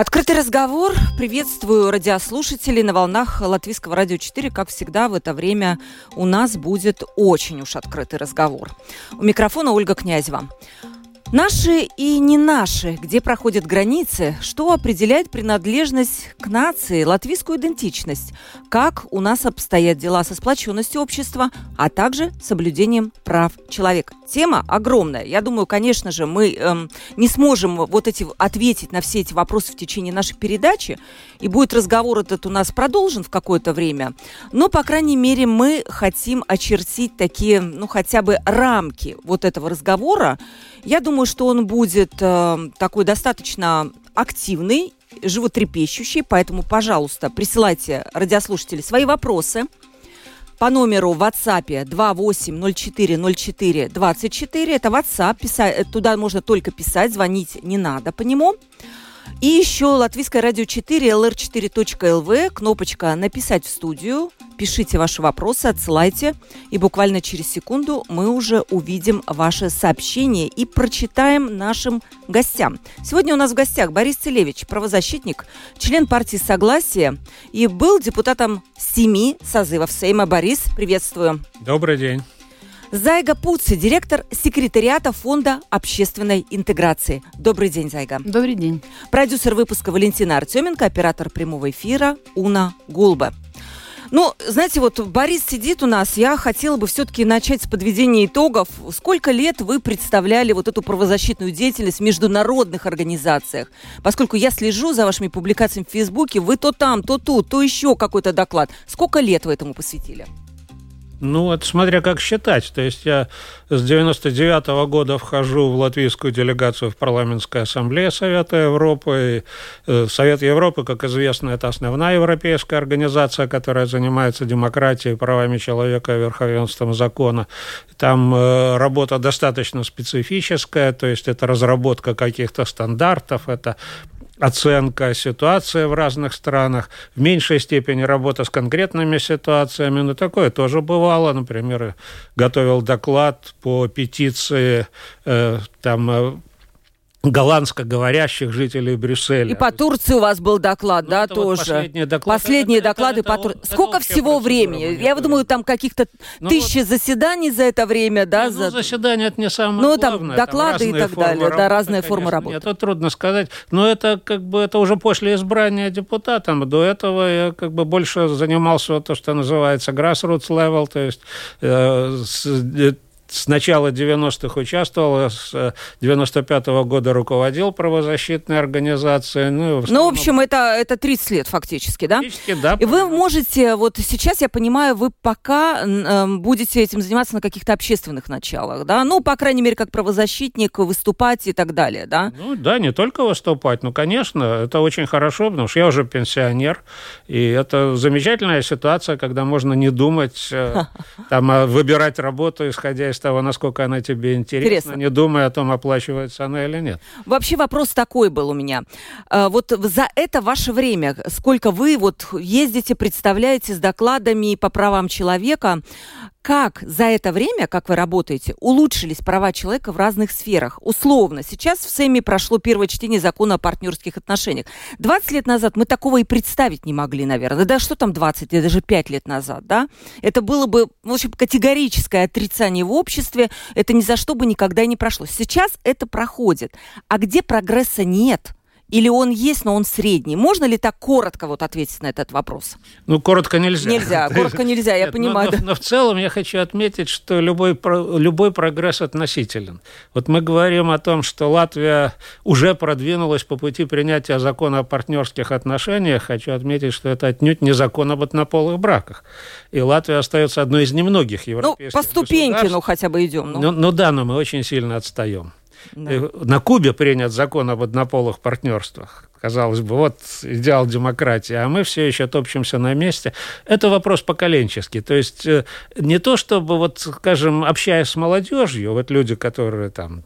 Открытый разговор. Приветствую радиослушателей на волнах Латвийского радио 4. Как всегда, в это время у нас будет очень уж открытый разговор. У микрофона Ольга Князева. Наши и не наши, где проходят границы, что определяет принадлежность к нации, латвийскую идентичность, как у нас обстоят дела со сплоченностью общества, а также соблюдением прав человека. Тема огромная. Я думаю, конечно же, мы эм, не сможем вот эти ответить на все эти вопросы в течение нашей передачи, и будет разговор этот у нас продолжен в какое-то время. Но, по крайней мере, мы хотим очертить такие, ну, хотя бы рамки вот этого разговора. Я думаю, что он будет э, такой достаточно активный, животрепещущий, поэтому, пожалуйста, присылайте радиослушатели свои вопросы по номеру в WhatsApp 28040424. Это WhatsApp, писать, туда можно только писать, звонить не надо по нему. И еще Латвийское радио 4, lr4.lv, кнопочка «Написать в студию». Пишите ваши вопросы, отсылайте. И буквально через секунду мы уже увидим ваше сообщение и прочитаем нашим гостям. Сегодня у нас в гостях Борис Целевич, правозащитник, член партии «Согласие» и был депутатом семи созывов Сейма. Борис, приветствую. Добрый день. Зайга Пуци, директор секретариата Фонда общественной интеграции. Добрый день, Зайга. Добрый день. Продюсер выпуска Валентина Артеменко, оператор прямого эфира Уна Гулба. Ну, знаете, вот Борис сидит у нас. Я хотела бы все-таки начать с подведения итогов. Сколько лет вы представляли вот эту правозащитную деятельность в международных организациях? Поскольку я слежу за вашими публикациями в Фейсбуке, вы то там, то тут, то еще какой-то доклад. Сколько лет вы этому посвятили? Ну, это смотря как считать. То есть я с 99 -го года вхожу в латвийскую делегацию в парламентской ассамблее Совета Европы. И э, Совет Европы, как известно, это основная европейская организация, которая занимается демократией, правами человека верховенством закона. Там э, работа достаточно специфическая, то есть это разработка каких-то стандартов, это оценка ситуации в разных странах, в меньшей степени работа с конкретными ситуациями, но такое тоже бывало. Например, готовил доклад по петиции э, там э, голландскоговорящих жителей Брюсселя. И по Турции у вас был доклад, ну, да, тоже? Вот последние доклады. Последние это, доклады это, по Турции. Сколько всего времени? Я думаю, там каких-то ну, тысячи вот, заседаний за это время, да? Ну, за... заседания это не самое ну, главное. Ну, там доклады там и так далее, работы, да, разные конечно, формы работы. Это трудно сказать, но это как бы это уже после избрания депутатом. До этого я как бы больше занимался вот то, что называется grassroots level, то есть э, с, с начала 90-х участвовал, с 95 -го года руководил правозащитной организацией. Ну, в, основном... ну, в общем, это, это 30 лет фактически, да? Фактически, да. И вы можете, вот сейчас, я понимаю, вы пока э, будете этим заниматься на каких-то общественных началах, да? Ну, по крайней мере, как правозащитник, выступать и так далее, да? Ну, да, не только выступать, ну, конечно, это очень хорошо, потому что я уже пенсионер, и это замечательная ситуация, когда можно не думать, э, там, а выбирать работу, исходя из того, насколько она тебе интересна, Интересно. не думая о том, оплачивается она или нет. Вообще вопрос такой был у меня. А, вот за это ваше время, сколько вы вот ездите, представляете с докладами по правам человека, как за это время, как вы работаете, улучшились права человека в разных сферах? Условно, сейчас в СЭМе прошло первое чтение закона о партнерских отношениях. 20 лет назад мы такого и представить не могли, наверное. Да что там 20 лет, даже 5 лет назад, да? Это было бы, в общем, категорическое отрицание в обществе. Это ни за что бы никогда не прошло. Сейчас это проходит. А где прогресса нет – или он есть, но он средний? Можно ли так коротко вот ответить на этот вопрос? Ну, коротко нельзя. Нельзя, коротко нельзя, я понимаю. Но, но, но в целом я хочу отметить, что любой, любой прогресс относителен. Вот мы говорим о том, что Латвия уже продвинулась по пути принятия закона о партнерских отношениях. Хочу отметить, что это отнюдь не закон об однополых браках. И Латвия остается одной из немногих ну, европейских Ну, по ступеньке, ну, хотя бы идем. Ну. Ну, ну да, но мы очень сильно отстаем. Да. Э, на Кубе принят закон об однополых партнерствах. Казалось бы, вот идеал демократии, а мы все еще топчемся на месте. Это вопрос поколенческий. То есть э, не то, чтобы, вот, скажем, общаясь с молодежью, вот люди, которые там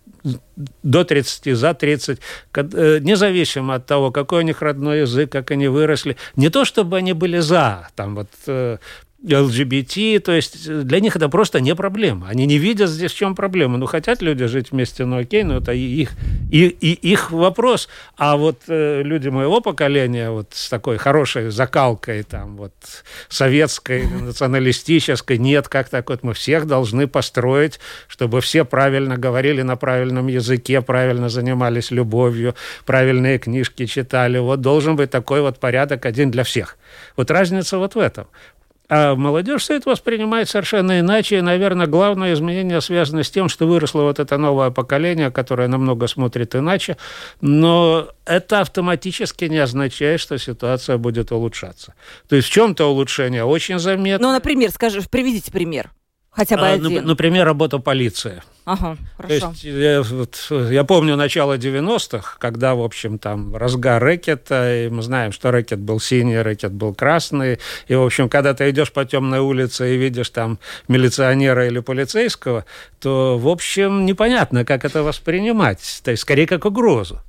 до 30, за 30, э, независимо от того, какой у них родной язык, как они выросли, не то, чтобы они были за там, вот, ЛГБТ, то есть э, для них это просто не проблема. Они не видят здесь в чем проблема. Ну, хотят люди жить вместе, ну окей, но это их, и, и их вопрос. А вот э, люди моего поколения вот с такой хорошей закалкой, там вот советской, националистической, нет, как так вот мы всех должны построить, чтобы все правильно говорили на правильном языке, правильно занимались любовью, правильные книжки читали. Вот должен быть такой вот порядок один для всех. Вот разница вот в этом. А молодежь это воспринимает совершенно иначе. И, наверное, главное изменение связано с тем, что выросло вот это новое поколение, которое намного смотрит иначе. Но это автоматически не означает, что ситуация будет улучшаться. То есть в чем-то улучшение очень заметно. Ну, например, скажи, приведите пример. Хотя бы а, один. Например, работа полиции. Ага, хорошо. То есть я, я помню начало 90-х, когда, в общем, там разгар рэкета, и мы знаем, что рэкет был синий, рэкет был красный, и, в общем, когда ты идешь по темной улице и видишь там милиционера или полицейского, то, в общем, непонятно, как это воспринимать, то есть скорее как угрозу.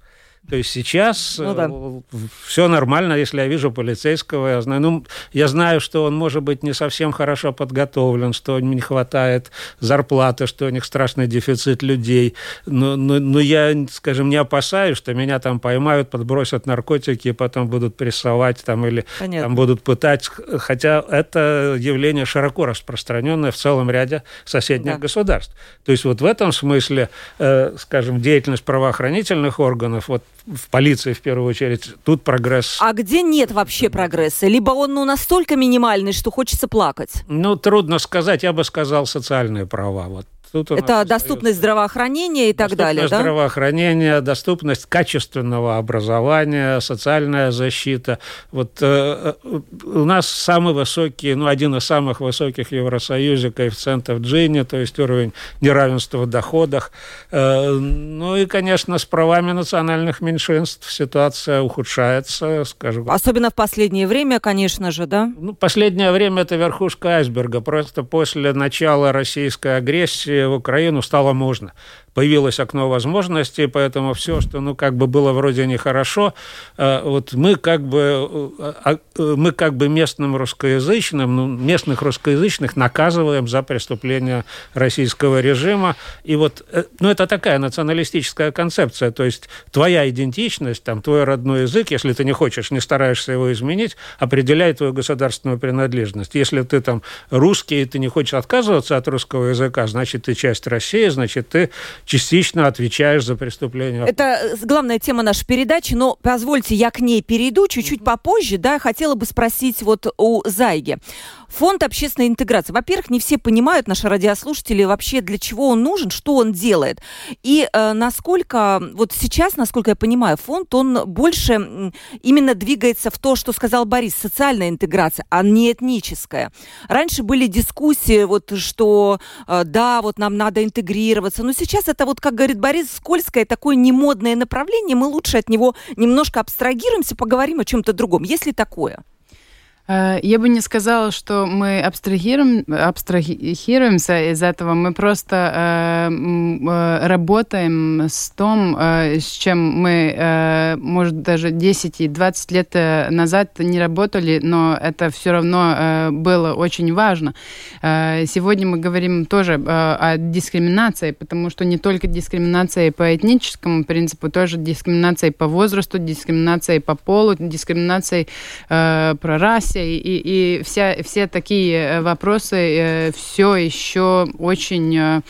То есть сейчас ну, да. Э, все нормально, если я вижу полицейского, я знаю, ну, я знаю, что он может быть не совсем хорошо подготовлен, что не хватает зарплаты, что у них страшный дефицит людей, но, но, но я, скажем, не опасаюсь, что меня там поймают, подбросят наркотики и потом будут прессовать там или там будут пытать, хотя это явление широко распространенное в целом ряде соседних да. государств. То есть вот в этом смысле, э, скажем, деятельность правоохранительных органов, вот в полиции в первую очередь, тут прогресс. А где нет вообще прогресса? Либо он ну, настолько минимальный, что хочется плакать? Ну, трудно сказать, я бы сказал, социальные права. Вот Тут Это доступность здравоохранения и так далее, да? здравоохранения, доступность качественного образования, социальная защита. Вот э, э, у нас самый высокий, ну, один из самых высоких в Евросоюзе коэффициентов Джини, то есть уровень неравенства в доходах. Э, ну и, конечно, с правами национальных меньшинств ситуация ухудшается, скажем. Особенно в последнее время, конечно же, да? Ну, последнее время это верхушка айсберга. Просто после начала российской агрессии в Украину стало можно появилось окно возможностей, поэтому все, что, ну, как бы было вроде нехорошо, э, вот мы как бы, э, а, э, мы как бы местным русскоязычным, ну, местных русскоязычных наказываем за преступления российского режима, и вот, ну, это такая националистическая концепция, то есть твоя идентичность, там, твой родной язык, если ты не хочешь, не стараешься его изменить, определяет твою государственную принадлежность. Если ты там русский, и ты не хочешь отказываться от русского языка, значит, ты часть России, значит, ты частично отвечаешь за преступление. Это э, главная тема нашей передачи, но позвольте, я к ней перейду чуть-чуть попозже. Да, хотела бы спросить вот у Зайги. Фонд общественной интеграции. Во-первых, не все понимают, наши радиослушатели, вообще для чего он нужен, что он делает. И э, насколько, вот сейчас, насколько я понимаю, фонд, он больше именно двигается в то, что сказал Борис, социальная интеграция, а не этническая. Раньше были дискуссии, вот, что э, да, вот нам надо интегрироваться, но сейчас это вот, как говорит Борис, скользкое такое немодное направление, мы лучше от него немножко абстрагируемся, поговорим о чем-то другом. Есть ли такое? Э, я бы не сказала, что мы абстрагируем, абстрагируемся из этого. Мы просто э, э, работаем с том, э, с чем мы, э, может, даже 10 и 20 лет э, назад не работали, но это все равно э, было очень важно. Э, сегодня мы говорим тоже э, о дискриминации, потому что не только дискриминация по этническому принципу, тоже дискриминация по возрасту, дискриминация по полу, дискриминация э, про расу, и, и, вся, все такие э, вопросы э, все еще очень э,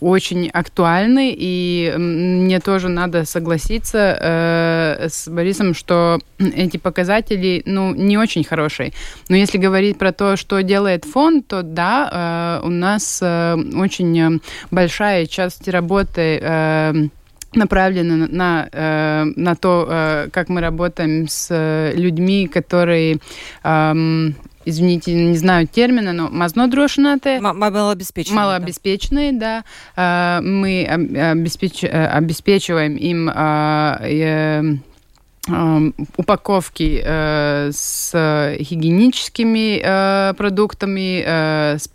очень актуальны, и мне тоже надо согласиться э, с Борисом, что эти показатели, ну, не очень хорошие. Но если говорить про то, что делает фонд, то да, э, у нас э, очень большая часть работы э, направлена на, э, на то, э, как мы работаем с людьми, которые эм, извините, не знаю термина, но мазнодрошенатые. Малообеспеченные. Малообеспеченные, да. да. Мы обеспеч... обеспечиваем им упаковки э, с гигиеническими э, продуктами, э, с,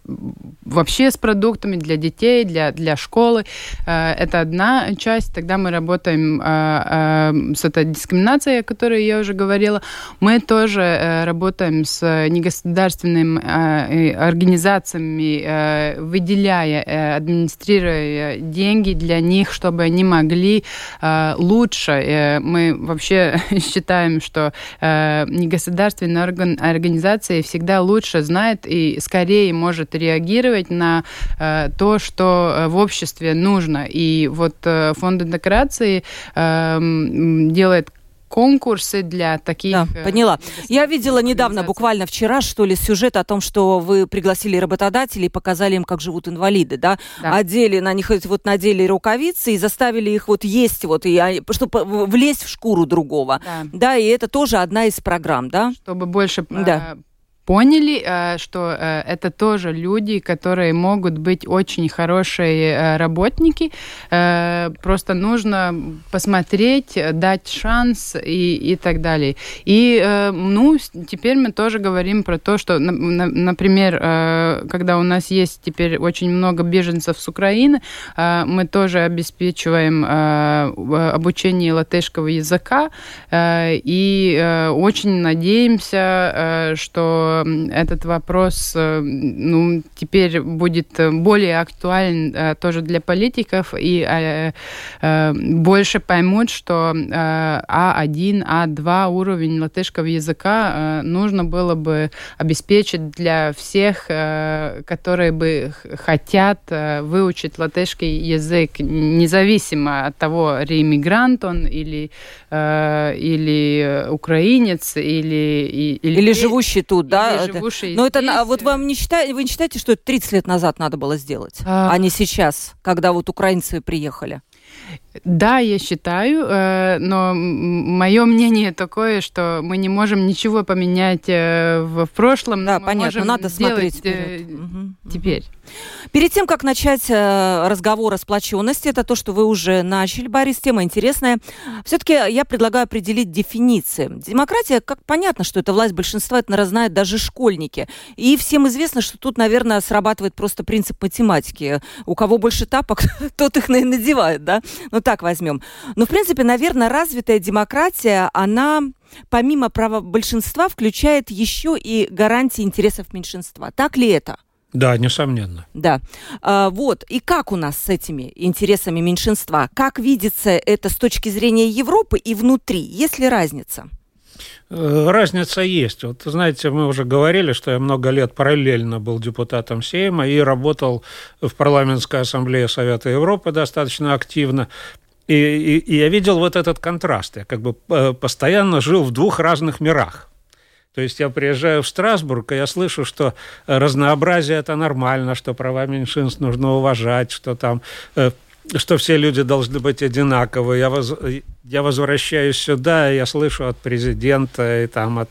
вообще с продуктами для детей, для, для школы. Э, это одна часть. Тогда мы работаем э, э, с этой дискриминацией, о которой я уже говорила. Мы тоже э, работаем с негосударственными организациями, выделяя, администрируя деньги для них, чтобы они могли лучше. Мы вообще считаем, что э, негосударственная орган, организация всегда лучше знает и скорее может реагировать на э, то, что э, в обществе нужно. И вот э, фонд интеграции э, делает конкурсы для таких... Да, э, поняла. Я видела недавно, буквально вчера, что ли, сюжет о том, что вы пригласили работодателей и показали им, как живут инвалиды, да? да. Одели на них, вот надели рукавицы и заставили их вот есть, вот, и, чтобы влезть в шкуру другого. Да. да, и это тоже одна из программ, да? Чтобы больше да поняли, э, что э, это тоже люди, которые могут быть очень хорошие э, работники. Просто нужно посмотреть, дать шанс и, и так далее. И, ну, теперь мы тоже говорим про то, что, например, когда у нас есть теперь очень много беженцев с Украины, мы тоже обеспечиваем обучение латышского языка и очень надеемся, что этот вопрос э, ну, теперь будет более актуален э, тоже для политиков и э, больше поймут, что А1, А2 уровень латышского языка нужно было бы обеспечить для всех, которые бы хотят выучить латышский язык, независимо от того, реиммигрант он или, или украинец, или... Или, или живущий тут, да? Да, Но это вот вам не считаете, вы не считаете, что это 30 лет назад надо было сделать, а, а не сейчас, когда вот украинцы приехали? Да, я считаю, э, но мое мнение такое, что мы не можем ничего поменять э, в прошлом. Да, понятно, надо смотреть э, вперед. теперь. Перед тем, как начать разговор о сплоченности, это то, что вы уже начали, Борис, тема интересная. Все-таки я предлагаю определить дефиниции. Демократия, как понятно, что это власть большинства, это, знают даже школьники. И всем известно, что тут, наверное, срабатывает просто принцип математики. У кого больше тапок, тот их надевает, да? Так возьмем. Но, в принципе, наверное, развитая демократия, она помимо права большинства включает еще и гарантии интересов меньшинства. Так ли это? Да, несомненно. Да. А, вот. И как у нас с этими интересами меньшинства? Как видится это с точки зрения Европы и внутри? Есть ли разница? Э, разница есть. Вот, знаете, мы уже говорили, что я много лет параллельно был депутатом Сейма и работал в парламентской ассамблее Совета Европы достаточно активно. И, и, и я видел вот этот контраст. Я как бы э, постоянно жил в двух разных мирах. То есть я приезжаю в Страсбург, и я слышу, что разнообразие это нормально, что права меньшинств нужно уважать, что там э, что все люди должны быть одинаковы. Я, воз, я возвращаюсь сюда, я слышу от президента и там от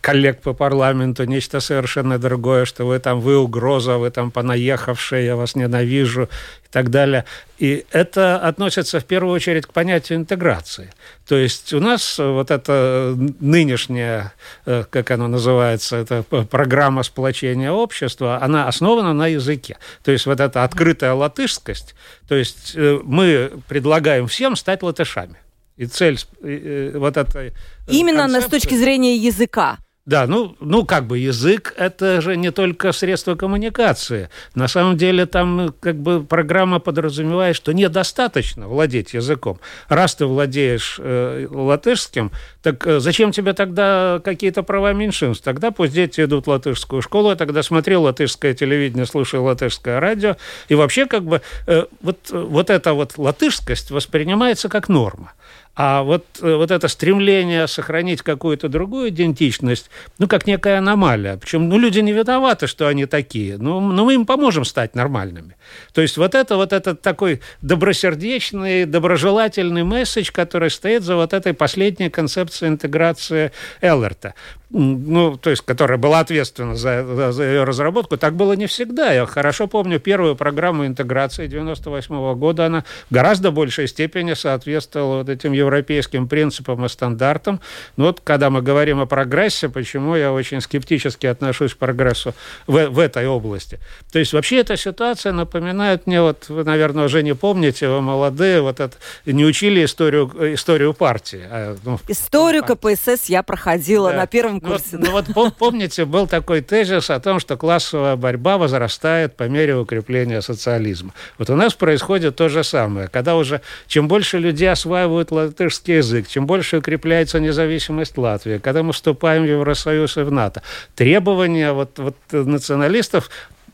коллег по парламенту нечто совершенно другое, что вы там, вы угроза, вы там понаехавшие, я вас ненавижу и так далее. И это относится в первую очередь к понятию интеграции. То есть у нас вот эта нынешняя, э, как она называется, это программа сплочения общества, она основана на языке. То есть вот эта открытая латышскость, то есть э, мы предлагаем всем стать латышами. И цель э, вот этой Именно концепции... с точки зрения языка. Да, ну, ну, как бы язык – это же не только средство коммуникации. На самом деле там ну, как бы программа подразумевает, что недостаточно владеть языком. Раз ты владеешь э, латышским, так э, зачем тебе тогда какие-то права меньшинств? Тогда пусть дети идут в латышскую школу, я тогда смотрел латышское телевидение, слушал латышское радио. И вообще как бы э, вот, вот эта вот латышскость воспринимается как норма. А вот, э, вот это стремление сохранить какую-то другую идентичность, ну, как некая аномалия. Причем, ну, люди не виноваты, что они такие. Ну, но мы им поможем стать нормальными. То есть вот это вот этот такой добросердечный, доброжелательный месседж, который стоит за вот этой последней концепцией интеграции Эллерта. Ну, то есть, которая была ответственна за, за, ее разработку, так было не всегда. Я хорошо помню первую программу интеграции 98 -го года, она в гораздо большей степени соответствовала вот этим европейским принципам и стандартам. Но вот когда мы говорим о прогрессе, почему я очень скептически отношусь к прогрессу в, в этой области. То есть, вообще эта ситуация напоминает мне, вот вы, наверное, уже не помните, вы молодые, вот это, не учили историю, историю партии. А, ну, историю партии. КПСС я проходила да. на первом ну, курсе. Ну, вот, ну, вот помните, был такой тезис о том, что классовая борьба возрастает по мере укрепления социализма. Вот у нас происходит то же самое. Когда уже чем больше людей осваивают латышский язык, чем больше укрепляется независимость Латвии, когда мы вступаем в Евросоюз и в НАТО, требования вот, вот националистов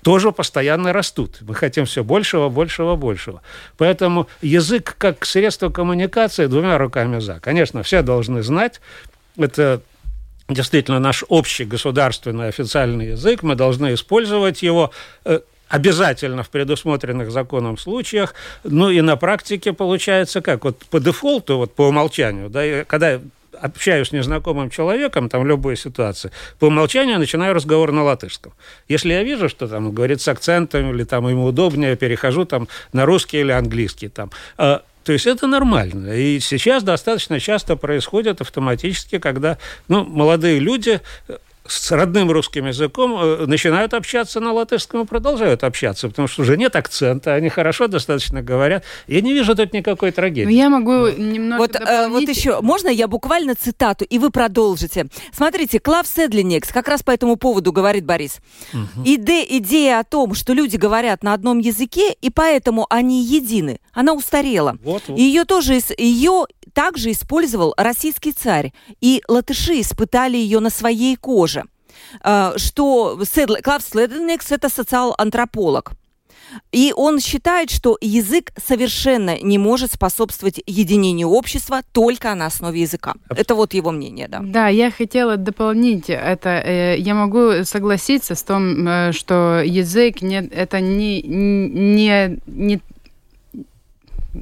тоже постоянно растут. Мы хотим все большего, большего, большего. Поэтому язык как средство коммуникации двумя руками за. Конечно, все должны знать, это действительно наш общий государственный официальный язык, мы должны использовать его э, обязательно в предусмотренных законом случаях, ну и на практике получается как, вот по дефолту, вот по умолчанию, да, когда общаюсь с незнакомым человеком, там, в любой ситуации, по умолчанию начинаю разговор на латышском. Если я вижу, что там говорит с акцентом, или там ему удобнее, перехожу там на русский или английский там. То есть это нормально. И сейчас достаточно часто происходит автоматически, когда ну, молодые люди с родным русским языком э, начинают общаться на латышском и продолжают общаться, потому что уже нет акцента, они хорошо достаточно говорят. Я не вижу тут никакой трагедии. Но ну, я могу немного вот, э, вот еще, можно я буквально цитату, и вы продолжите. Смотрите, Клав Седлинекс как раз по этому поводу говорит Борис. Угу. Иде, идея о том, что люди говорят на одном языке, и поэтому они едины, она устарела. Вот, вот. Ее тоже, ее также использовал российский царь, и латыши испытали ее на своей коже. А, что Клав Следенекс – это социал-антрополог. И он считает, что язык совершенно не может способствовать единению общества только на основе языка. Это вот его мнение, да. Да, я хотела дополнить это. Э, я могу согласиться с том, э, что язык не, это не, не, не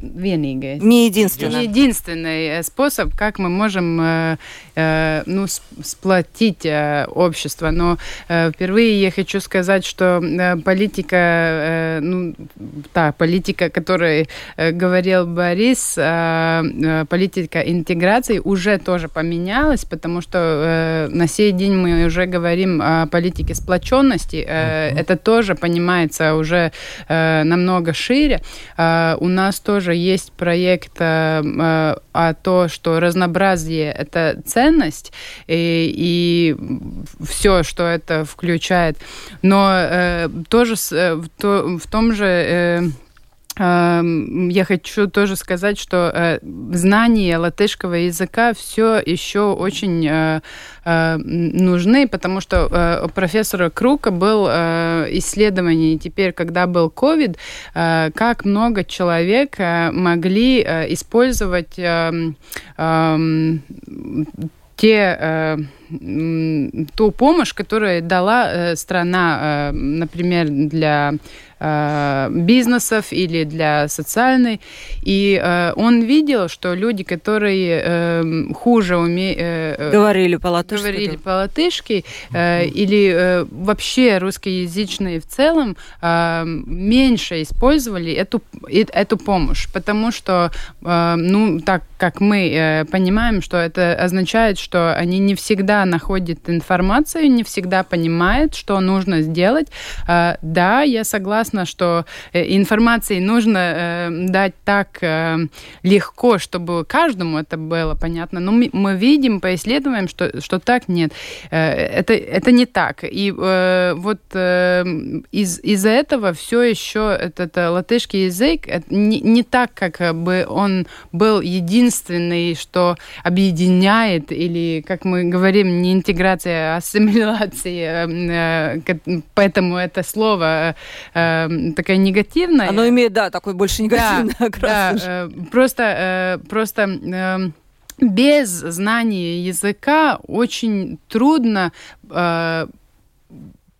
vienīgais. Не единственный. Не единственный э, способ, как мы можем э, э, ну, сплотить общество. Но впервые я хочу сказать, что политика, ну, та политика, о которой говорил Борис, политика интеграции уже тоже поменялась, потому что на сей день мы уже говорим о политике сплоченности. Это тоже понимается уже намного шире. У нас тоже тоже есть проект э, э, о том, что разнообразие – это ценность, и, и все, что это включает. Но э, тоже э, в, то, в том же э, я хочу тоже сказать, что э, знание латышского языка все еще очень э, э, нужны, потому что у профессора Крука был исследование теперь, когда был COVID, как много человек могли использовать те ту помощь, которую дала страна, например, для Э, бизнесов или для социальной. И э, он видел, что люди, которые э, хуже умеют... Э, говорили по-латышски. Говорили по-латышски, э, или э, вообще русскоязычные в целом, э, меньше использовали эту, эту помощь, потому что, э, ну, так как мы э, понимаем, что это означает, что они не всегда находят информацию, не всегда понимают, что нужно сделать. Э, да, я согласна что э, информации нужно э, дать так э, легко, чтобы каждому это было понятно. Но мы, видим по исследованиям, что, что так нет. Это, это не так. И вот из, из-за этого все еще этот латышский язык не, не так, как бы он был единственный, что объединяет, или, как мы говорим, не интеграция, а ассимиляция. Поэтому это слово э, такая негативная. Оно имеет, да, такой больше негативный да, окрас. Да, э, просто, э, просто э, без знания языка очень трудно э,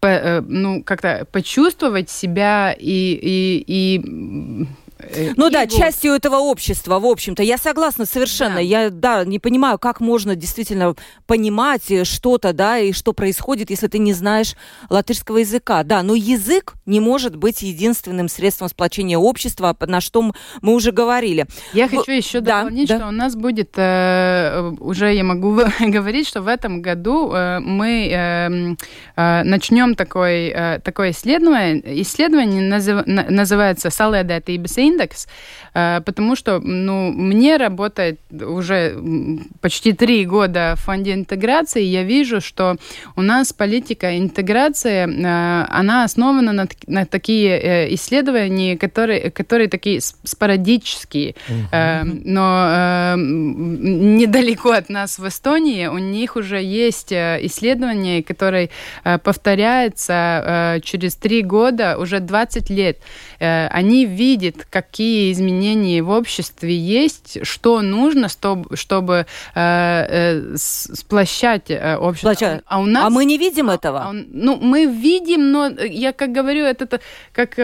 по, э, ну, как-то почувствовать себя и, и, и Э, ну да, частью этого общества, в общем-то. Я согласна совершенно. Да. Я, да, не понимаю, как можно действительно понимать э, что-то, да, и что происходит, если ты не знаешь латышского языка. Да, но язык не может быть единственным средством сплочения общества, на что мы уже говорили. Я хочу еще да, дополнить, да. что у нас будет, э, уже я могу говорить, что в этом году э, мы э, э, начнем такой, э, такое исследование. Исследование назыв, называется «Салēdētības индекс», э, потому что ну, мне работает уже почти три года в фонде интеграции, я вижу, что у нас политика интеграции, э, она основана на, на такие э, исследования, которые, которые такие спорадические. Угу. Но недалеко от нас в Эстонии у них уже есть исследования, которые повторяются через три года, уже 20 лет. Они видят, какие изменения в обществе есть, что нужно, чтобы, чтобы сплощать общество. Сплощать. А, у нас... а мы не видим этого? А, ну, мы видим, но я как говорю, это как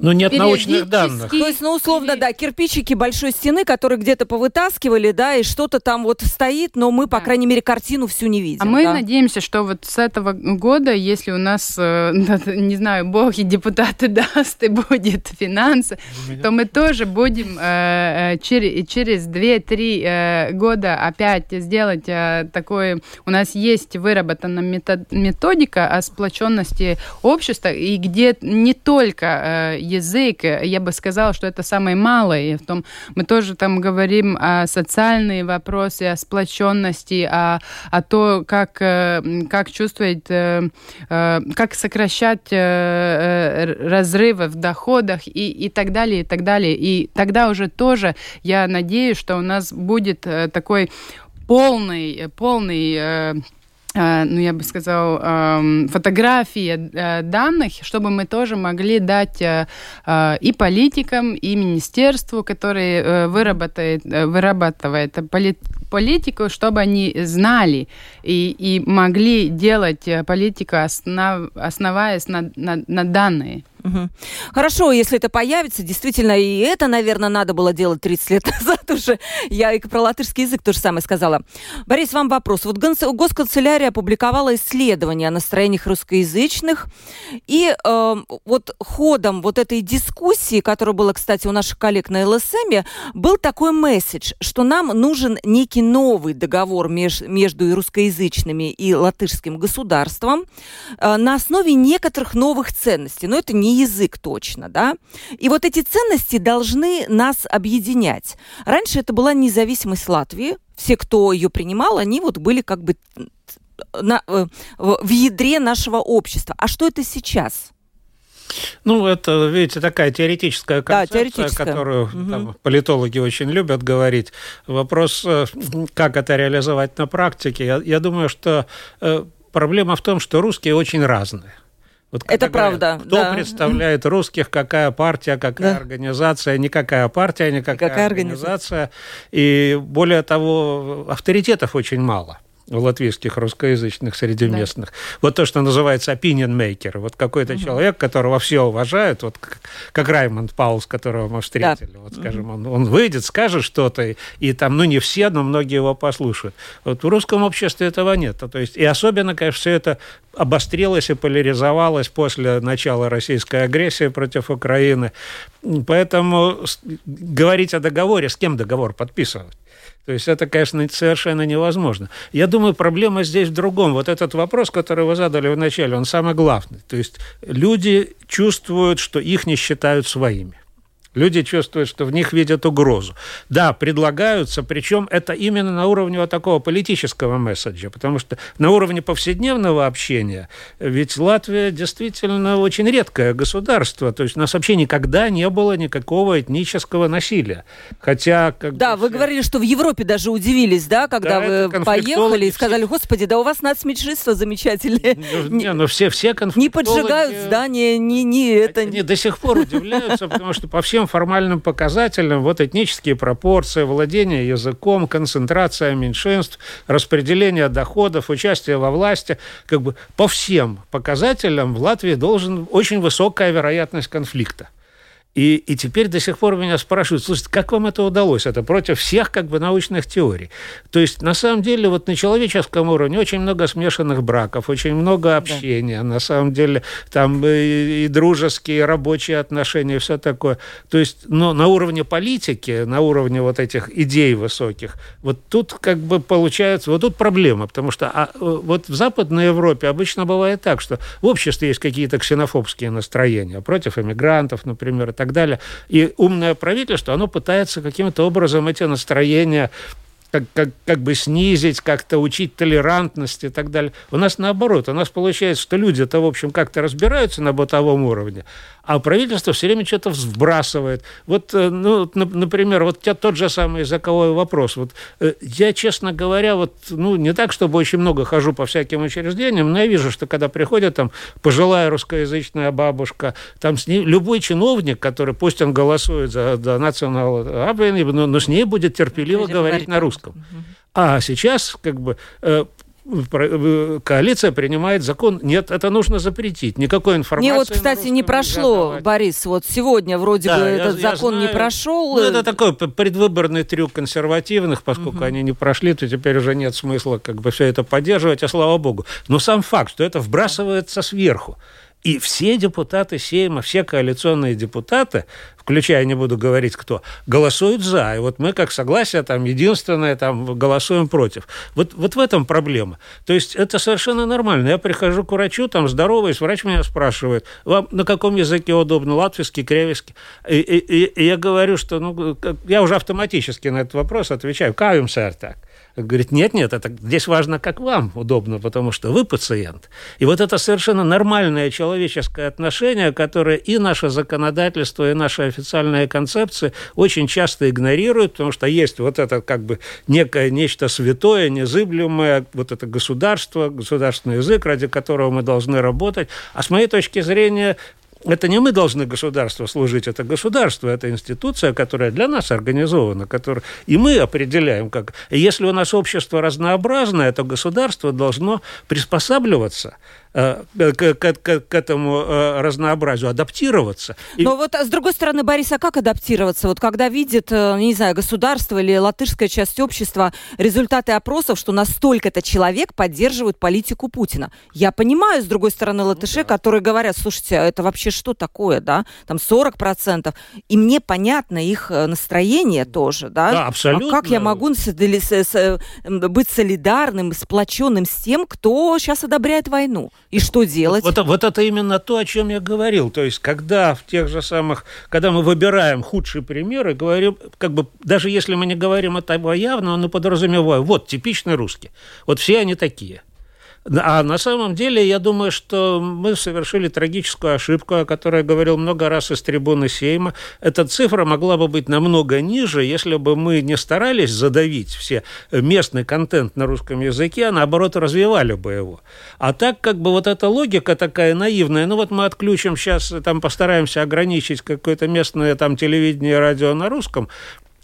ну, нет научных данных. То есть, ну, условно, да, кирпичики большой стены, которые где-то повытаскивали, да, и что-то там вот стоит, но мы, по да. крайней мере, картину всю не видим. А мы да? надеемся, что вот с этого года, если у нас, э, не знаю, Бог и депутаты даст, и будет финансы, то мы тоже будем э, э через, через 2-3 года опять сделать такое... У нас есть выработана методика о сплоченности общества, и где не только язык, я бы сказала, что это самое малое. В том, мы тоже там говорим о социальные вопросы, о сплоченности, о, о том, как, э, как чувствовать, э, э, как сокращать разрывы в доходах и, и так далее, и так далее. И тогда уже тоже я надеюсь, что у нас будет такой полный, полный ну, я бы сказал, эм, фотографии э, данных, чтобы мы тоже могли дать э, и политикам, и министерству, которое выработает, вырабатывает политику, чтобы они знали и, и могли делать политику, основ, основаясь на, на, на данные. Хорошо, если это появится, действительно, и это, наверное, надо было делать 30 лет назад уже. Я и про латышский язык то же самое сказала. Борис, вам вопрос. Вот Госканцелярия опубликовала исследование о настроениях русскоязычных, и э, вот ходом вот этой дискуссии, которая была, кстати, у наших коллег на ЛСМ, был такой месседж, что нам нужен некий новый договор меж, между русскоязычными и латышским государством э, на основе некоторых новых ценностей. Но это не язык точно, да? И вот эти ценности должны нас объединять. Раньше это была независимость Латвии. Все, кто ее принимал, они вот были как бы на, э, в ядре нашего общества. А что это сейчас? Ну, это, видите, такая теоретическая концепция, да, теоретическая. которую угу. там, политологи очень любят говорить. Вопрос, э, как это реализовать на практике. Я, я думаю, что э, проблема в том, что русские очень разные. Вот это говорят, правда. Кто да. представляет русских, какая партия, какая да. организация, никакая партия, никакая, никакая организация. организация. И более того, авторитетов очень мало латвийских русскоязычных среди да. местных. Вот то, что называется opinion maker. Вот какой-то угу. человек, которого все уважают, вот как, как Раймонд Паулс, которого мы встретили. Да. Вот, скажем, он, он выйдет, скажет что-то, и, и там, ну, не все, но многие его послушают. Вот в русском обществе этого нет. То есть, и особенно, конечно, все это обострилось и поляризовалось после начала российской агрессии против Украины. Поэтому говорить о договоре, с кем договор подписывать? То есть это, конечно, совершенно невозможно. Я думаю, проблема здесь в другом. Вот этот вопрос, который вы задали вначале, он самый главный. То есть люди чувствуют, что их не считают своими. Люди чувствуют, что в них видят угрозу. Да, предлагаются, причем это именно на уровне вот такого политического месседжа, потому что на уровне повседневного общения, ведь Латвия действительно очень редкое государство, то есть у нас вообще никогда не было никакого этнического насилия. Хотя... Как да, бы, вы говорили, что в Европе даже удивились, да, когда да, вы поехали и сказали, господи, да у вас нацменьшинство замечательное. Ну, не, ну все, все Не поджигают здания, не, не это... Они до сих пор удивляются, потому что по всем формальным показателям вот этнические пропорции, владение языком, концентрация меньшинств, распределение доходов, участие во власти, как бы по всем показателям в Латвии должен очень высокая вероятность конфликта. И, и теперь до сих пор меня спрашивают, слушайте, как вам это удалось? Это против всех как бы научных теорий. То есть, на самом деле, вот на человеческом уровне очень много смешанных браков, очень много общения. Да. На самом деле, там и, и дружеские, и рабочие отношения, и все такое. То есть, но на уровне политики, на уровне вот этих идей высоких, вот тут как бы получается, вот тут проблема, потому что а, вот в Западной Европе обычно бывает так, что в обществе есть какие-то ксенофобские настроения против иммигрантов, например, и так далее. И умное правительство, оно пытается каким-то образом эти настроения как, как, как бы снизить, как-то учить толерантности и так далее. У нас наоборот, у нас получается, что люди-то, в общем, как-то разбираются на бытовом уровне, а правительство все время что-то вбрасывает. Вот, э, ну, например, вот тот же самый языковой вопрос. Вот э, я, честно говоря, вот, ну, не так, чтобы очень много хожу по всяким учреждениям, но я вижу, что когда приходит там пожилая русскоязычная бабушка, там с ней любой чиновник, который, пусть он голосует за, за национал, но, но с ней будет терпеливо говорить на русском. А сейчас как бы э, коалиция принимает закон. Нет, это нужно запретить. Никакой информации. Не вот, кстати, не прошло, не Борис. Вот сегодня вроде да, бы я, этот я закон знаю. не прошел. Ну, это такой предвыборный трюк консервативных, поскольку угу. они не прошли, то теперь уже нет смысла как бы все это поддерживать, а слава богу. Но сам факт, что это вбрасывается сверху. И все депутаты Сейма, все коалиционные депутаты, включая, не буду говорить кто, голосуют за. И вот мы, как согласие, там, единственное, там, голосуем против. Вот, вот в этом проблема. То есть это совершенно нормально. Я прихожу к врачу, там, здороваюсь, врач меня спрашивает, вам на каком языке удобно, латвийский, кревиский? И, и, и я говорю, что, ну, я уже автоматически на этот вопрос отвечаю, кавим, сэр, так. Говорит, нет, нет, это здесь важно, как вам удобно, потому что вы пациент. И вот это совершенно нормальное человеческое отношение, которое и наше законодательство, и наши официальные концепции очень часто игнорируют, потому что есть вот это как бы некое нечто святое, незыблемое, вот это государство, государственный язык, ради которого мы должны работать. А с моей точки зрения, это не мы должны государству служить, это государство, это институция, которая для нас организована, которая... и мы определяем, как... Если у нас общество разнообразное, то государство должно приспосабливаться к, к, к, к этому э, разнообразию, адаптироваться. Но вот а с другой стороны, Борис, а как адаптироваться? Вот когда видит, э, не знаю, государство или латышская часть общества результаты опросов, что настолько-то человек поддерживает политику Путина. Я понимаю, с другой стороны, латыши, ну, да. которые говорят, слушайте, а это вообще что такое, да? Там 40%. И мне понятно их настроение тоже, да? Да, абсолютно. А как я могу быть солидарным, сплоченным с тем, кто сейчас одобряет войну? И что делать? Вот, вот это именно то, о чем я говорил. То есть, когда в тех же самых, когда мы выбираем худшие примеры, говорим, как бы, даже если мы не говорим это явно, но подразумеваем, вот, типичный русский. Вот все они такие. А на самом деле, я думаю, что мы совершили трагическую ошибку, о которой я говорил много раз из трибуны Сейма. Эта цифра могла бы быть намного ниже, если бы мы не старались задавить все местный контент на русском языке, а наоборот развивали бы его. А так как бы вот эта логика такая наивная, ну вот мы отключим сейчас, там постараемся ограничить какое-то местное там телевидение и радио на русском,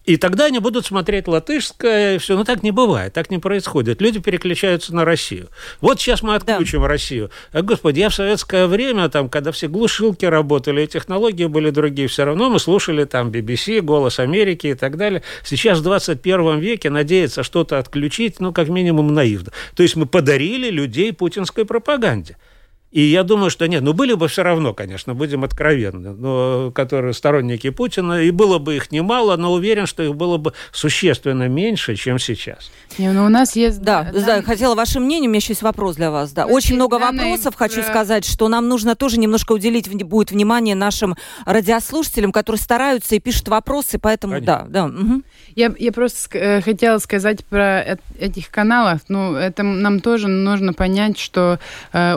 и тогда они будут смотреть латышское, все. Но так не бывает, так не происходит. Люди переключаются на Россию. Вот сейчас мы отключим да. Россию. А, господи, я в советское время, там, когда все глушилки работали, и технологии были другие, все равно мы слушали там BBC, «Голос Америки» и так далее. Сейчас в 21 веке надеяться что-то отключить, ну, как минимум, наивно. То есть мы подарили людей путинской пропаганде. И я думаю, что нет, ну были бы все равно, конечно, будем откровенны, но, которые сторонники Путина, и было бы их немало, но уверен, что их было бы существенно меньше, чем сейчас. Не, ну у нас есть... Да, да, да, хотела ваше мнение, у меня еще есть вопрос для вас. Да. Очень много вопросов, хочу сказать, что нам нужно тоже немножко уделить будет внимание нашим радиослушателям, которые стараются и пишут вопросы, поэтому конечно. да. да. Угу. Я, я просто э, хотела сказать про э этих каналов, ну это нам тоже нужно понять, что э,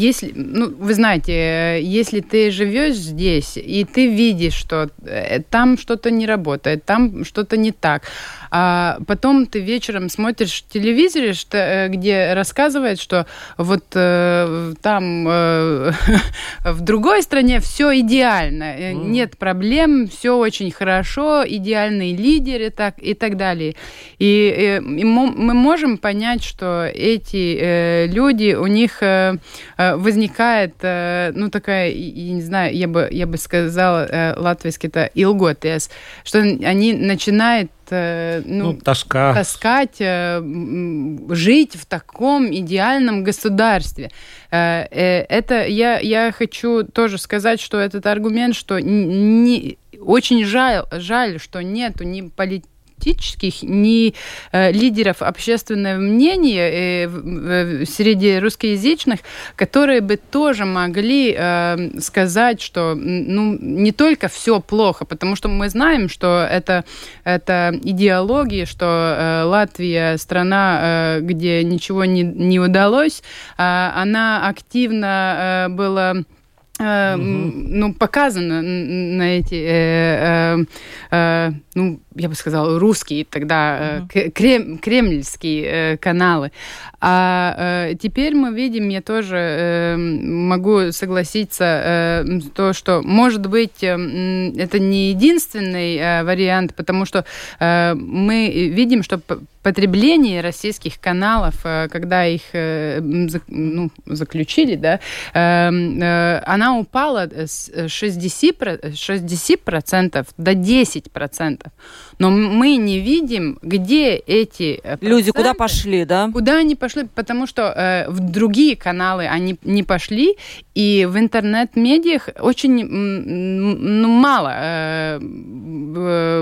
если, ну, вы знаете, если ты живешь здесь, и ты видишь, что э, там что-то не работает, там что-то не так, а потом ты вечером смотришь телевизоре, что, э, где рассказывает, что вот э, там э, в другой стране все идеально, mm. нет проблем, все очень хорошо, идеальный лидер и так, и так далее. И, и мы можем понять, что эти э, люди, у них э, возникает, ну, такая, я не знаю, я бы, я бы сказала, латвийски это илготес, что они начинают ну, ну, тоска. таскать, жить в таком идеальном государстве. Это я, я хочу тоже сказать, что этот аргумент, что не, очень жаль, жаль, что нету ни полит политических, ни э, лидеров общественного мнения э, среди русскоязычных, которые бы тоже могли э, сказать, что ну, не только все плохо, потому что мы знаем, что это, это идеология, что Латвия страна, где ничего не, не удалось, э, она активно была ну, показано на эти, э, э, э, ну, я бы сказала, русские тогда, uh крем, кремльские каналы. А теперь мы видим, я тоже могу согласиться, то, что, может быть, это не единственный вариант, потому что мы видим, что потребление российских каналов, когда их ну, заключили, да, она упала с 60%, 60% до 10%. Но мы не видим, где эти проценты, Люди куда пошли, да? Куда они пошли, потому что э, в другие каналы они не пошли, и в интернет-медиах очень ну, мало э,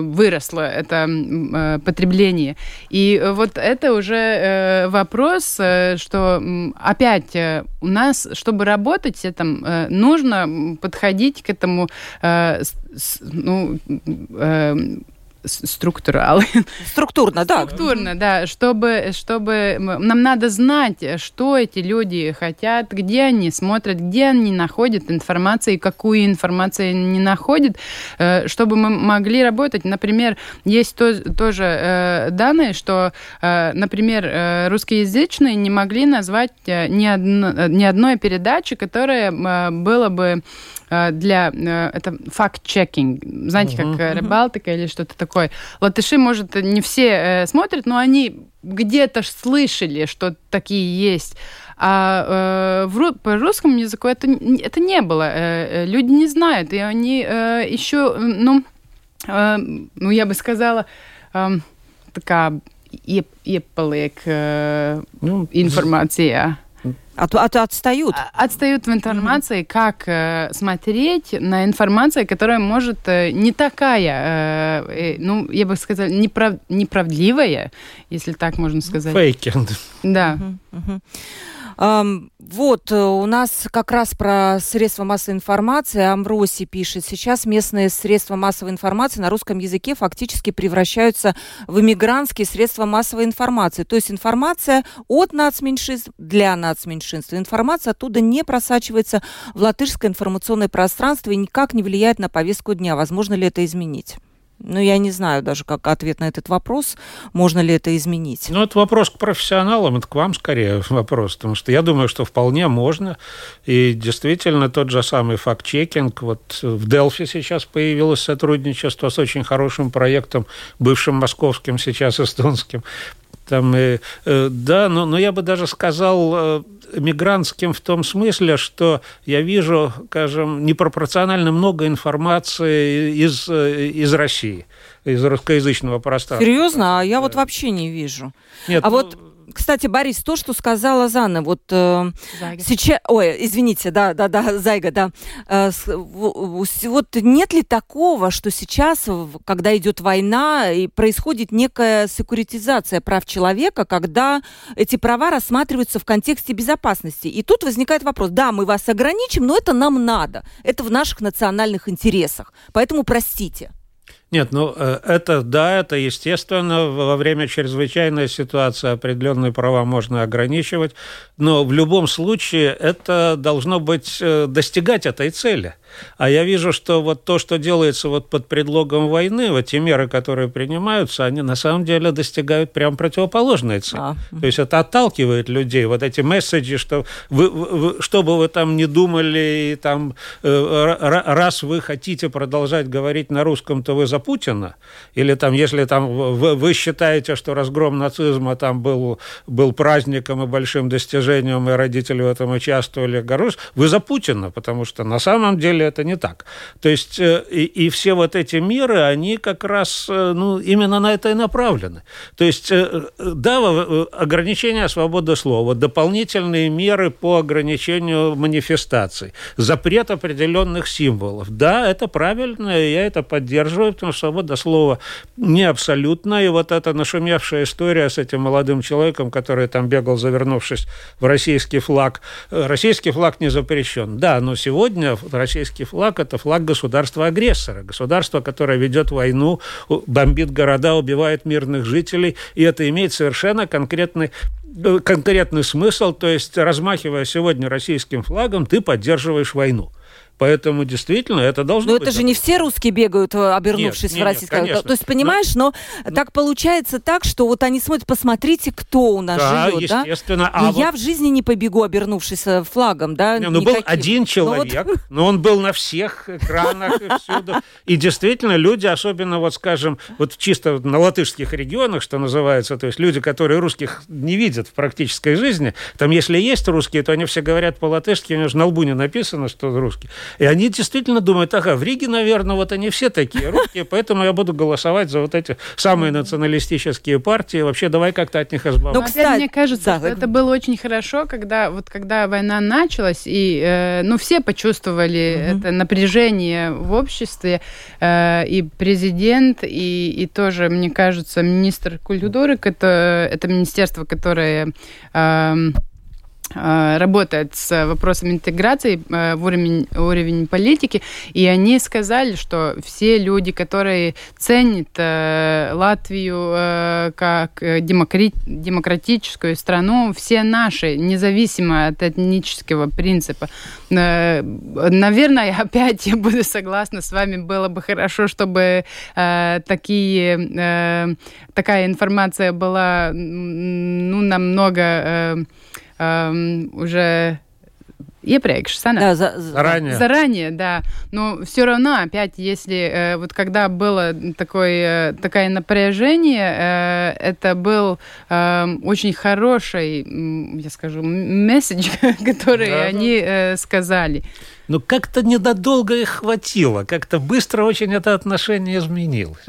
выросло это э, потребление. И вот это уже э, вопрос, э, что опять э, у нас, чтобы работать этим, э, нужно подходить к этому э, с, ну, э, структуралы. Структурно, да. Структурно, да. Чтобы, чтобы нам надо знать, что эти люди хотят, где они смотрят, где они находят информацию и какую информацию они находят, э, чтобы мы могли работать. Например, есть то, тоже э, данные, что, э, например, русскоязычные не могли назвать ни, одно, ни одной передачи, которая была бы для... Э, это факт-чекинг. Знаете, uh-huh. как рыбалтика или что-то такое. Латыши, может, не все э, смотрят, но они где-то слышали, что такие есть. А э, в, по русскому языку это, это не было. Э, люди не знают, и они э, еще, ну, э, ну, я бы сказала, э, такая iepaliek э, ну, информация. От, от, отстают. А, отстают в информации, mm-hmm. как э, смотреть на информацию, которая может э, не такая, э, э, ну, я бы сказала, неправ, неправдивая, если так можно сказать. Фейки. Да. Mm-hmm. Mm-hmm. Вот, э, у нас как раз про средства массовой информации. Амброси пишет, сейчас местные средства массовой информации на русском языке фактически превращаются в иммигрантские средства массовой информации. То есть информация от нацменьшинств для нацменьшинств. Информация оттуда не просачивается в латышское информационное пространство и никак не влияет на повестку дня. Возможно ли это изменить? Ну, я не знаю даже, как ответ на этот вопрос, можно ли это изменить. Ну, это вопрос к профессионалам, это к вам скорее вопрос, потому что я думаю, что вполне можно. И действительно, тот же самый факт-чекинг, вот в Делфи сейчас появилось сотрудничество с очень хорошим проектом, бывшим московским, сейчас эстонским. Там, э, э, да, но, но я бы даже сказал э, мигрантским в том смысле, что я вижу, скажем, непропорционально много информации из, из России, из русскоязычного пространства. Серьезно? А я вот вообще не вижу. Нет, а ну... вот кстати, Борис, то, что сказала Зана, вот э, сейчас, ой, извините, да, да, да, Зайга, да, э, вот нет ли такого, что сейчас, когда идет война, и происходит некая секуритизация прав человека, когда эти права рассматриваются в контексте безопасности, и тут возникает вопрос, да, мы вас ограничим, но это нам надо, это в наших национальных интересах, поэтому простите. Нет, ну э, это да, это естественно. Во время чрезвычайной ситуации определенные права можно ограничивать, но в любом случае это должно быть э, достигать этой цели. А я вижу, что вот то, что делается вот под предлогом войны, вот те меры, которые принимаются, они на самом деле достигают прям противоположной цели. А. То есть это отталкивает людей. Вот эти месседжи, что вы, вы, что бы вы там ни думали, и там, э, раз вы хотите продолжать говорить на русском, то вы за за Путина, или там, если там вы, вы считаете, что разгром нацизма там был, был праздником и большим достижением, и родители в этом участвовали, горюсь, вы за Путина, потому что на самом деле это не так. То есть э, и, и все вот эти меры, они как раз э, ну, именно на это и направлены. То есть, э, да, ограничение свободы слова, дополнительные меры по ограничению манифестаций, запрет определенных символов. Да, это правильно, я это поддерживаю, потому что свобода слова не абсолютна, и вот эта нашумевшая история с этим молодым человеком, который там бегал, завернувшись в российский флаг. Российский флаг не запрещен. Да, но сегодня российский флаг – это флаг государства-агрессора, государства, которое ведет войну, бомбит города, убивает мирных жителей, и это имеет совершенно конкретный э, конкретный смысл, то есть размахивая сегодня российским флагом, ты поддерживаешь войну. Поэтому действительно это должно но быть. Но это же не все русские бегают, э, обернувшись нет, в российское. Нет, То есть, понимаешь, но, но так получается так, что вот они смотрят, посмотрите, кто у нас да, живет, естественно. да? А но вот... я в жизни не побегу, обернувшись э, флагом, да? Не, ну был один человек, но, вот... но он был на всех экранах и всюду. И действительно, люди, особенно вот, скажем, вот чисто на латышских регионах, что называется, то есть люди, которые русских не видят в практической жизни, там, если есть русские, то они все говорят по-латышски, у них же на лбу не написано, что русские. И они действительно думают, ага, в Риге, наверное, вот они все такие русские, поэтому я буду голосовать за вот эти самые националистические партии. Вообще, давай как-то от них избавиться. Ну, кстати, мне кажется, да, это было очень хорошо, когда вот когда война началась, и э, ну все почувствовали угу. это напряжение в обществе, э, и президент, и, и тоже, мне кажется, министр культуры, это, это министерство, которое Э, работает с вопросом интеграции э, в уровень, уровень политики, и они сказали, что все люди, которые ценят э, Латвию как демократическую страну, все наши, независимо от этнического принципа. Наверное, опять я буду согласна с вами, было бы хорошо, чтобы такие, такая информация была ну, намного эм, уже iepriekš sanāk. Да, за, заранее. Заранее, да. Но все равно, опять, если э, вот когда было такое, такое напряжение, э, это был э, очень хороший, я скажу, месседж, который да, они э, сказали но как-то недолго их хватило, как-то быстро очень это отношение изменилось.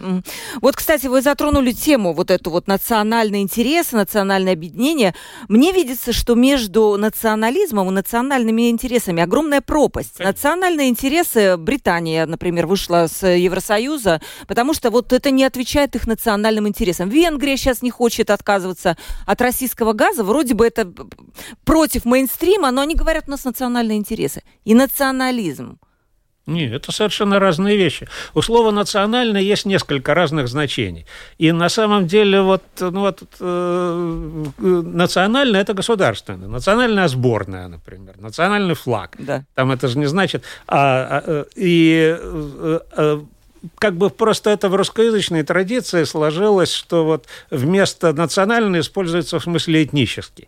Вот, кстати, вы затронули тему вот эту вот национальный интерес, национальное объединение. Мне видится, что между национализмом и национальными интересами огромная пропасть. Конечно. Национальные интересы Британия, например, вышла с Евросоюза, потому что вот это не отвечает их национальным интересам. Венгрия сейчас не хочет отказываться от российского газа, вроде бы это против мейнстрима, но они говорят, у нас национальные интересы. И национальные национализм? Нет, это совершенно разные вещи. У слова «национальное» есть несколько разных значений. И на самом деле вот, ну, вот э, национальное – это государственное. Национальная сборная, например. Национальный флаг. Да. Там это же не значит… А, а, и а, как бы просто это в русскоязычной традиции сложилось, что вот вместо национального используется в смысле этнический.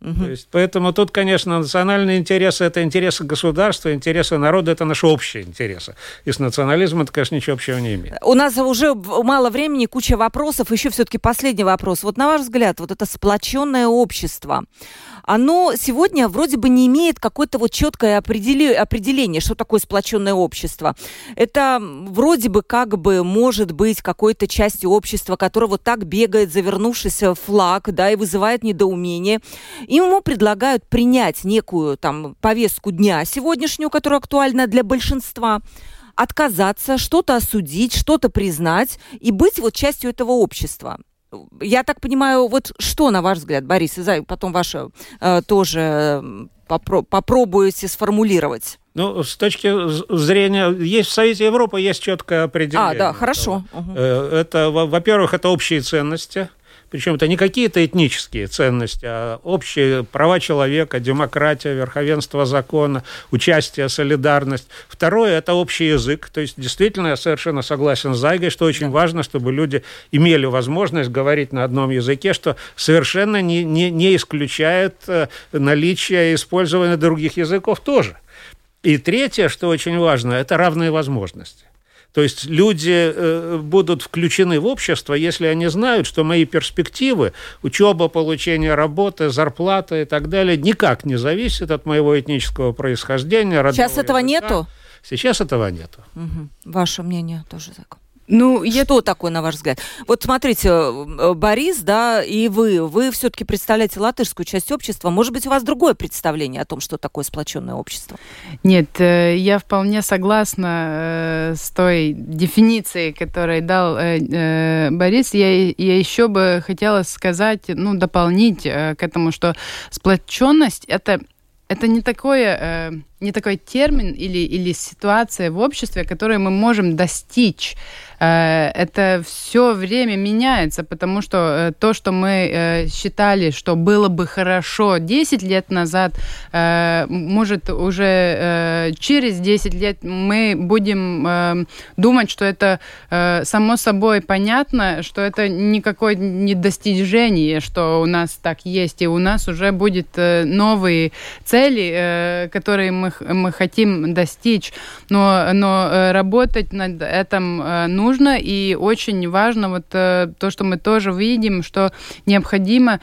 Угу. То есть, поэтому тут, конечно, национальные интересы – это интересы государства, интересы народа – это наши общие интересы. И с национализмом это, конечно, ничего общего не имеет. У нас уже мало времени, куча вопросов. Еще все-таки последний вопрос. Вот на ваш взгляд, вот это сплоченное общество – оно сегодня вроде бы не имеет какое-то вот четкое определение, что такое сплоченное общество. Это вроде бы как бы может быть какой-то частью общества, которое вот так бегает, завернувшись в флаг, да, и вызывает недоумение. Ему предлагают принять некую там повестку дня сегодняшнюю, которая актуальна для большинства, отказаться, что-то осудить, что-то признать и быть вот частью этого общества. Я так понимаю, вот что, на ваш взгляд, Борис, и потом ваше э, тоже попро попробуете сформулировать? Ну, с точки зрения, есть в Совете Европы есть четкое определение. А, да, хорошо. Этого. Это, во-первых, это общие ценности – причем это не какие-то этнические ценности, а общие права человека, демократия, верховенство закона, участие, солидарность. Второе – это общий язык. То есть, действительно, я совершенно согласен с Зайгой, что очень важно, чтобы люди имели возможность говорить на одном языке, что совершенно не, не, не исключает э, наличие использования других языков тоже. И третье, что очень важно, это равные возможности. То есть люди э, будут включены в общество, если они знают, что мои перспективы, учеба, получение работы, зарплата и так далее, никак не зависят от моего этнического происхождения. Сейчас этого языка. нету? Сейчас этого нету. Угу. Ваше мнение тоже закон? Ну, я... Что такое, на ваш взгляд? Вот смотрите, э, Борис, да, и вы, вы все-таки представляете латышскую часть общества. Может быть, у вас другое представление о том, что такое сплоченное общество? Нет, э, я вполне согласна э, с той дефиницией, которую дал Борис. Я, я еще бы хотела сказать, ну, дополнить к этому, что сплоченность это это не такое не такой термин или, или ситуация в обществе, которую мы можем достичь. Э, это все время меняется, потому что э, то, что мы э, считали, что было бы хорошо 10 лет назад, может уже через 10 лет мы будем думать, что это само собой понятно, что это никакое не достижение, что у нас так есть, и у нас уже будет новые цели, которые мы мы, хотим достичь. Но, но э, работать над этим э, нужно, и очень важно вот э, то, что мы тоже видим, что необходимо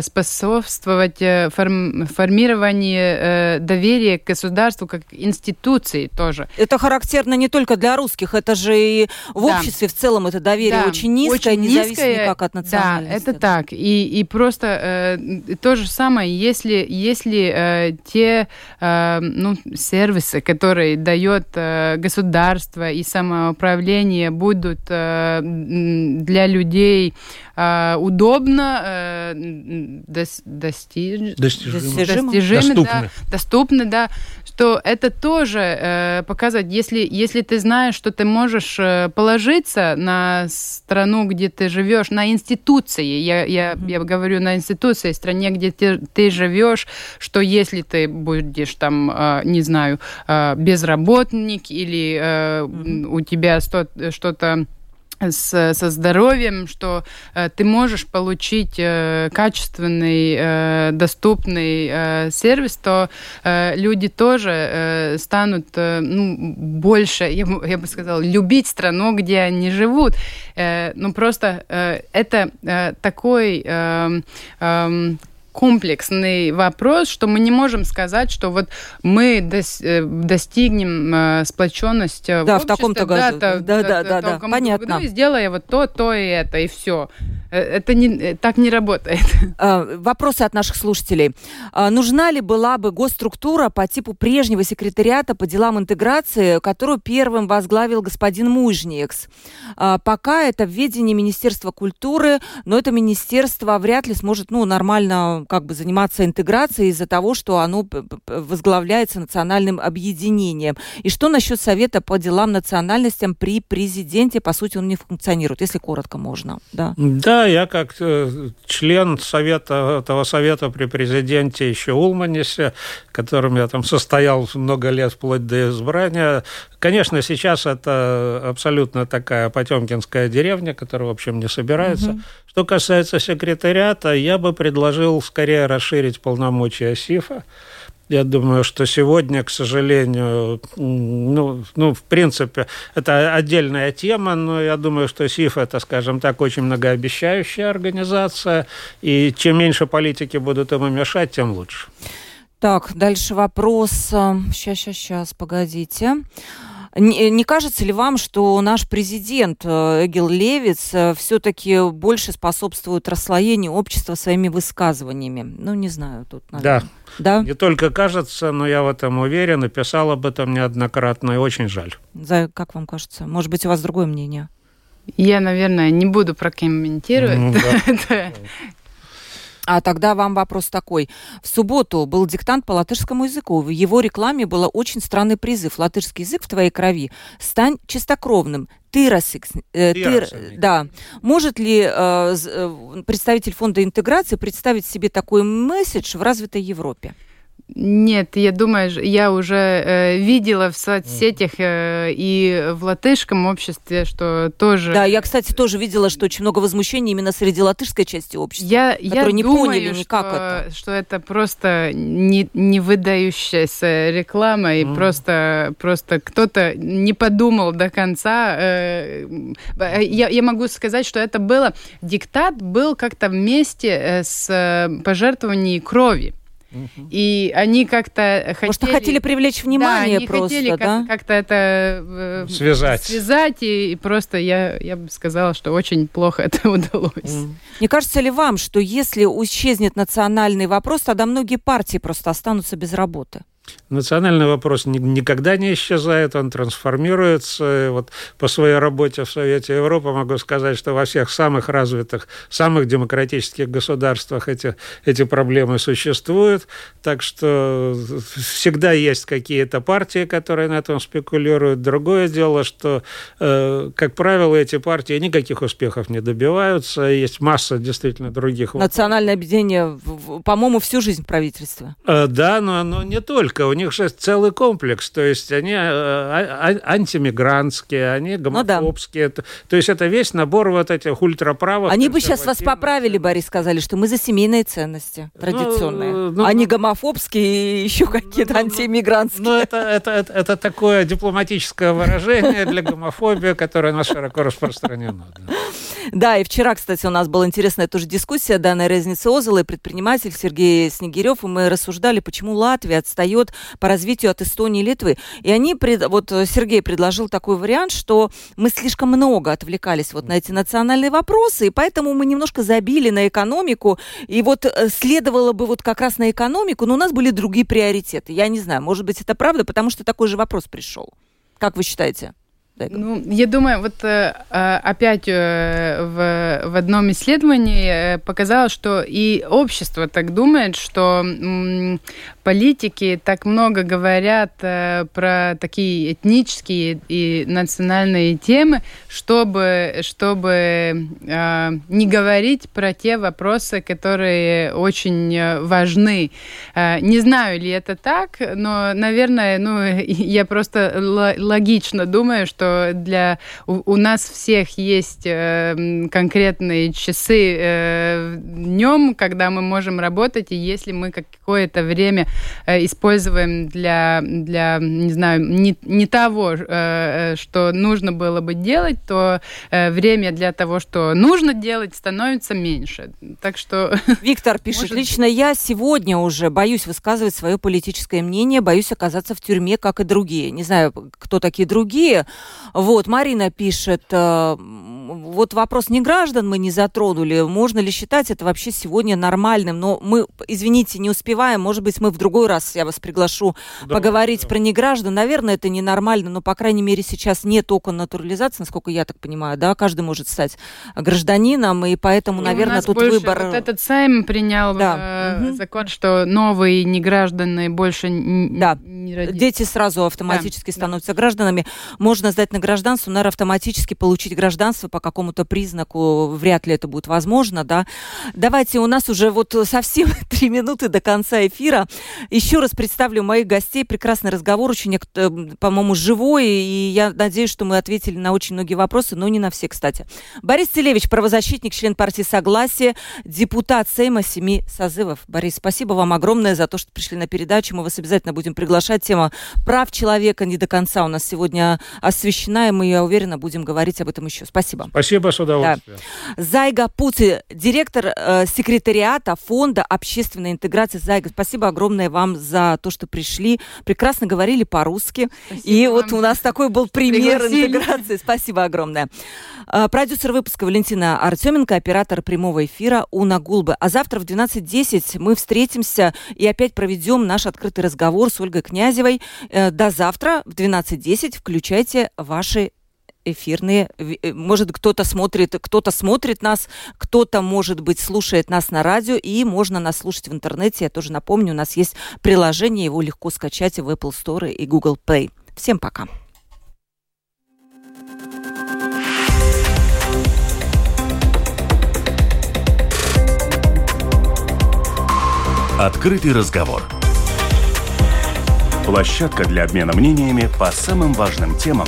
способствовать форм, формированию доверия к государству как институции тоже. Это характерно не только для русских, это же и в да. обществе в целом это доверие да. очень низкое, очень независимо низкое, никак от национальности. Да, это так. И, и просто э, то же самое, если, если э, те э, ну, сервисы, которые дает э, государство и самоуправление, будут э, для людей э, удобно, дос, достиж... достижимы, достижимы доступны. Да, доступны, да, что это тоже э, показывает, если, если ты знаешь, что ты можешь э, положиться на страну, где ты живешь, на институции, я, я, я говорю на институции, стране, где ты, ты живешь, что если ты будешь там, э, не знаю, э, безработник или э, у тебя что-то с, со здоровьем, что э, ты можешь получить э, качественный, э, доступный э, сервис, то э, люди тоже э, станут э, ну, больше, я, я бы сказала, любить страну, где они живут. Э, ну просто э, это э, такой э, э, комплексный вопрос, что мы не можем сказать, что вот мы дос, э, достигнем э, сплоченности да, в, в таком-то году. Да, да, да, да, да, понятно. Году, сделая вот то, то и это, и все. Э, это не, э, так не работает. А, вопросы от наших слушателей. А, нужна ли была бы госструктура по типу прежнего секретариата по делам интеграции, которую первым возглавил господин Мужникс? А, пока это в ведении Министерства культуры, но это министерство вряд ли сможет ну, нормально как бы заниматься интеграцией из-за того, что оно возглавляется национальным объединением. И что насчет Совета по делам национальностям при президенте? По сути, он не функционирует, если коротко можно. Да, да я как э, член совета, этого совета при президенте еще Улманисе, которым я там состоял много лет вплоть до избрания, конечно, сейчас это абсолютно такая потемкинская деревня, которая, в общем, не собирается. Угу. Что касается секретариата, я бы предложил скорее расширить полномочия СИФа. Я думаю, что сегодня, к сожалению, ну, ну, в принципе, это отдельная тема, но я думаю, что СИФ – это, скажем так, очень многообещающая организация, и чем меньше политики будут ему мешать, тем лучше. Так, дальше вопрос. Сейчас, сейчас, сейчас, погодите. Не, не кажется ли вам, что наш президент э, Эгил Левиц э, все-таки больше способствует расслоению общества своими высказываниями? Ну, не знаю, тут, наверное. Да. Да? Не только кажется, но я в этом уверен и писал об этом неоднократно, и очень жаль. За, как вам кажется? Может быть, у вас другое мнение? Я, наверное, не буду прокомментировать. Ну, да. А тогда вам вопрос такой. В субботу был диктант по латышскому языку. В его рекламе был очень странный призыв. Латышский язык в твоей крови. Стань чистокровным. Тыросикс. Э, тыр, да. Может ли э, э, представитель фонда интеграции представить себе такой месседж в развитой Европе? Нет, я думаю, я уже э, видела в соцсетях э, и в латышском обществе, что тоже... Да, я, кстати, тоже видела, что очень много возмущений именно среди латышской части общества, я, которые я не думаю, поняли никак что, это. Что это просто не, не выдающаяся реклама, и mm. просто, просто кто-то не подумал до конца. Э, э, я, я могу сказать, что это было... Диктат был как-то вместе э, с пожертвованием крови. И они как-то хотели... Может, хотели привлечь внимание да, они просто, хотели да? Как- то это э, связать. Связать, и, и просто я, я бы сказала, что очень плохо это удалось. Mm. Не кажется ли вам, что если исчезнет национальный вопрос, тогда многие партии просто останутся без работы? Национальный вопрос никогда не исчезает, он трансформируется. Вот по своей работе в Совете Европы могу сказать, что во всех самых развитых, самых демократических государствах эти, эти проблемы существуют. Так что всегда есть какие-то партии, которые на этом спекулируют. Другое дело, что, э, как правило, эти партии никаких успехов не добиваются. Есть масса действительно других. Национальное объединение, по-моему, всю жизнь правительства. Э, да, но, но не только у них же целый комплекс, то есть они э, а, а, антимигрантские, они гомофобские, ну, да. то есть это весь набор вот этих ультраправых. Они бы сейчас вас поправили, Борис, сказали, что мы за семейные ценности традиционные, ну, ну, а не гомофобские и еще какие-то ну, антииммигрантские. Ну, это, это, это, это такое дипломатическое выражение для гомофобии, которое у нас широко распространено. Да, и вчера, кстати, у нас была интересная тоже дискуссия. Дана Резница Озела и предприниматель Сергей Снегирев, и мы рассуждали, почему Латвия отстает по развитию от Эстонии и Литвы. И они, вот э, Сергей предложил такой вариант, что мы слишком много отвлекались вот на эти национальные вопросы, и поэтому мы немножко забили на экономику, и вот э, следовало бы вот как раз на экономику, но у нас были другие приоритеты. Я не знаю, может быть, это правда, потому что такой же вопрос пришел. Как вы считаете? Ну, я думаю, вот э, а, опять э, в, в одном исследовании э, показалось, что и общество так думает, что политики так много говорят про такие этнические и национальные темы, чтобы, чтобы не говорить про те вопросы, которые очень важны. Не знаю, ли это так, но, наверное, ну, я просто логично думаю, что для у, у нас всех есть э, конкретные часы э, днем, когда мы можем работать, и если мы какое-то время э, используем для, для, не знаю, не, не того, э, э что нужно было бы делать, то э, время для того, что нужно делать, становится меньше. Так что... Виктор пишет, может... лично я сегодня уже боюсь высказывать свое политическое мнение, боюсь оказаться в тюрьме, как и другие. Не знаю, кто такие другие, вот, Марина пишет, э, вот вопрос не граждан мы не затронули. Можно ли считать это вообще сегодня нормальным? Но мы, извините, не успеваем. Может быть, мы в другой раз, я вас приглашу, да, поговорить да. про неграждан. Наверное, это ненормально, но, по крайней мере, сейчас нет окон натурализации, насколько я так понимаю, да? Каждый может стать гражданином, и поэтому, и наверное, тут выбор... Вот этот Сайм принял да. э, угу. закон, что новые неграждане больше да. не родятся. Дети сразу автоматически да. становятся да. гражданами. Можно сдать на гражданство, наверное, автоматически получить гражданство по какому-то признаку вряд ли это будет возможно, да. Давайте, у нас уже вот совсем три минуты до конца эфира. Еще раз представлю моих гостей. Прекрасный разговор, очень, э, по-моему, живой, и я надеюсь, что мы ответили на очень многие вопросы, но не на все, кстати. Борис Целевич, правозащитник, член партии Согласия, депутат Сейма семи созывов. Борис, спасибо вам огромное за то, что пришли на передачу. Мы вас обязательно будем приглашать. Тема прав человека не до конца у нас сегодня освещена, и мы, я уверена, будем говорить об этом еще. Спасибо. Спасибо, с удовольствием. Да. Зайга Пути, директор э, секретариата Фонда общественной интеграции Зайга. Спасибо огромное вам за то, что пришли. Прекрасно говорили по-русски. И вам. вот у нас такой был пример Пригласили. интеграции. Спасибо огромное. Э, продюсер выпуска Валентина Артеменко, оператор прямого эфира Уна Гулбы. А завтра в 12.10 мы встретимся и опять проведем наш открытый разговор с Ольгой Князевой. Э, до завтра в 12.10 включайте ваши эфирные. Э, может, кто-то смотрит, кто-то смотрит нас, кто-то, может быть, слушает нас на радио, и можно нас слушать в интернете. Я тоже напомню, у нас есть приложение, его легко скачать в Apple Store и Google Play. Всем пока. Открытый разговор Площадка для обмена мнениями по самым важным темам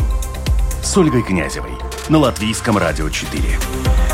с Ольгой Князевой на Латвийском радио 4.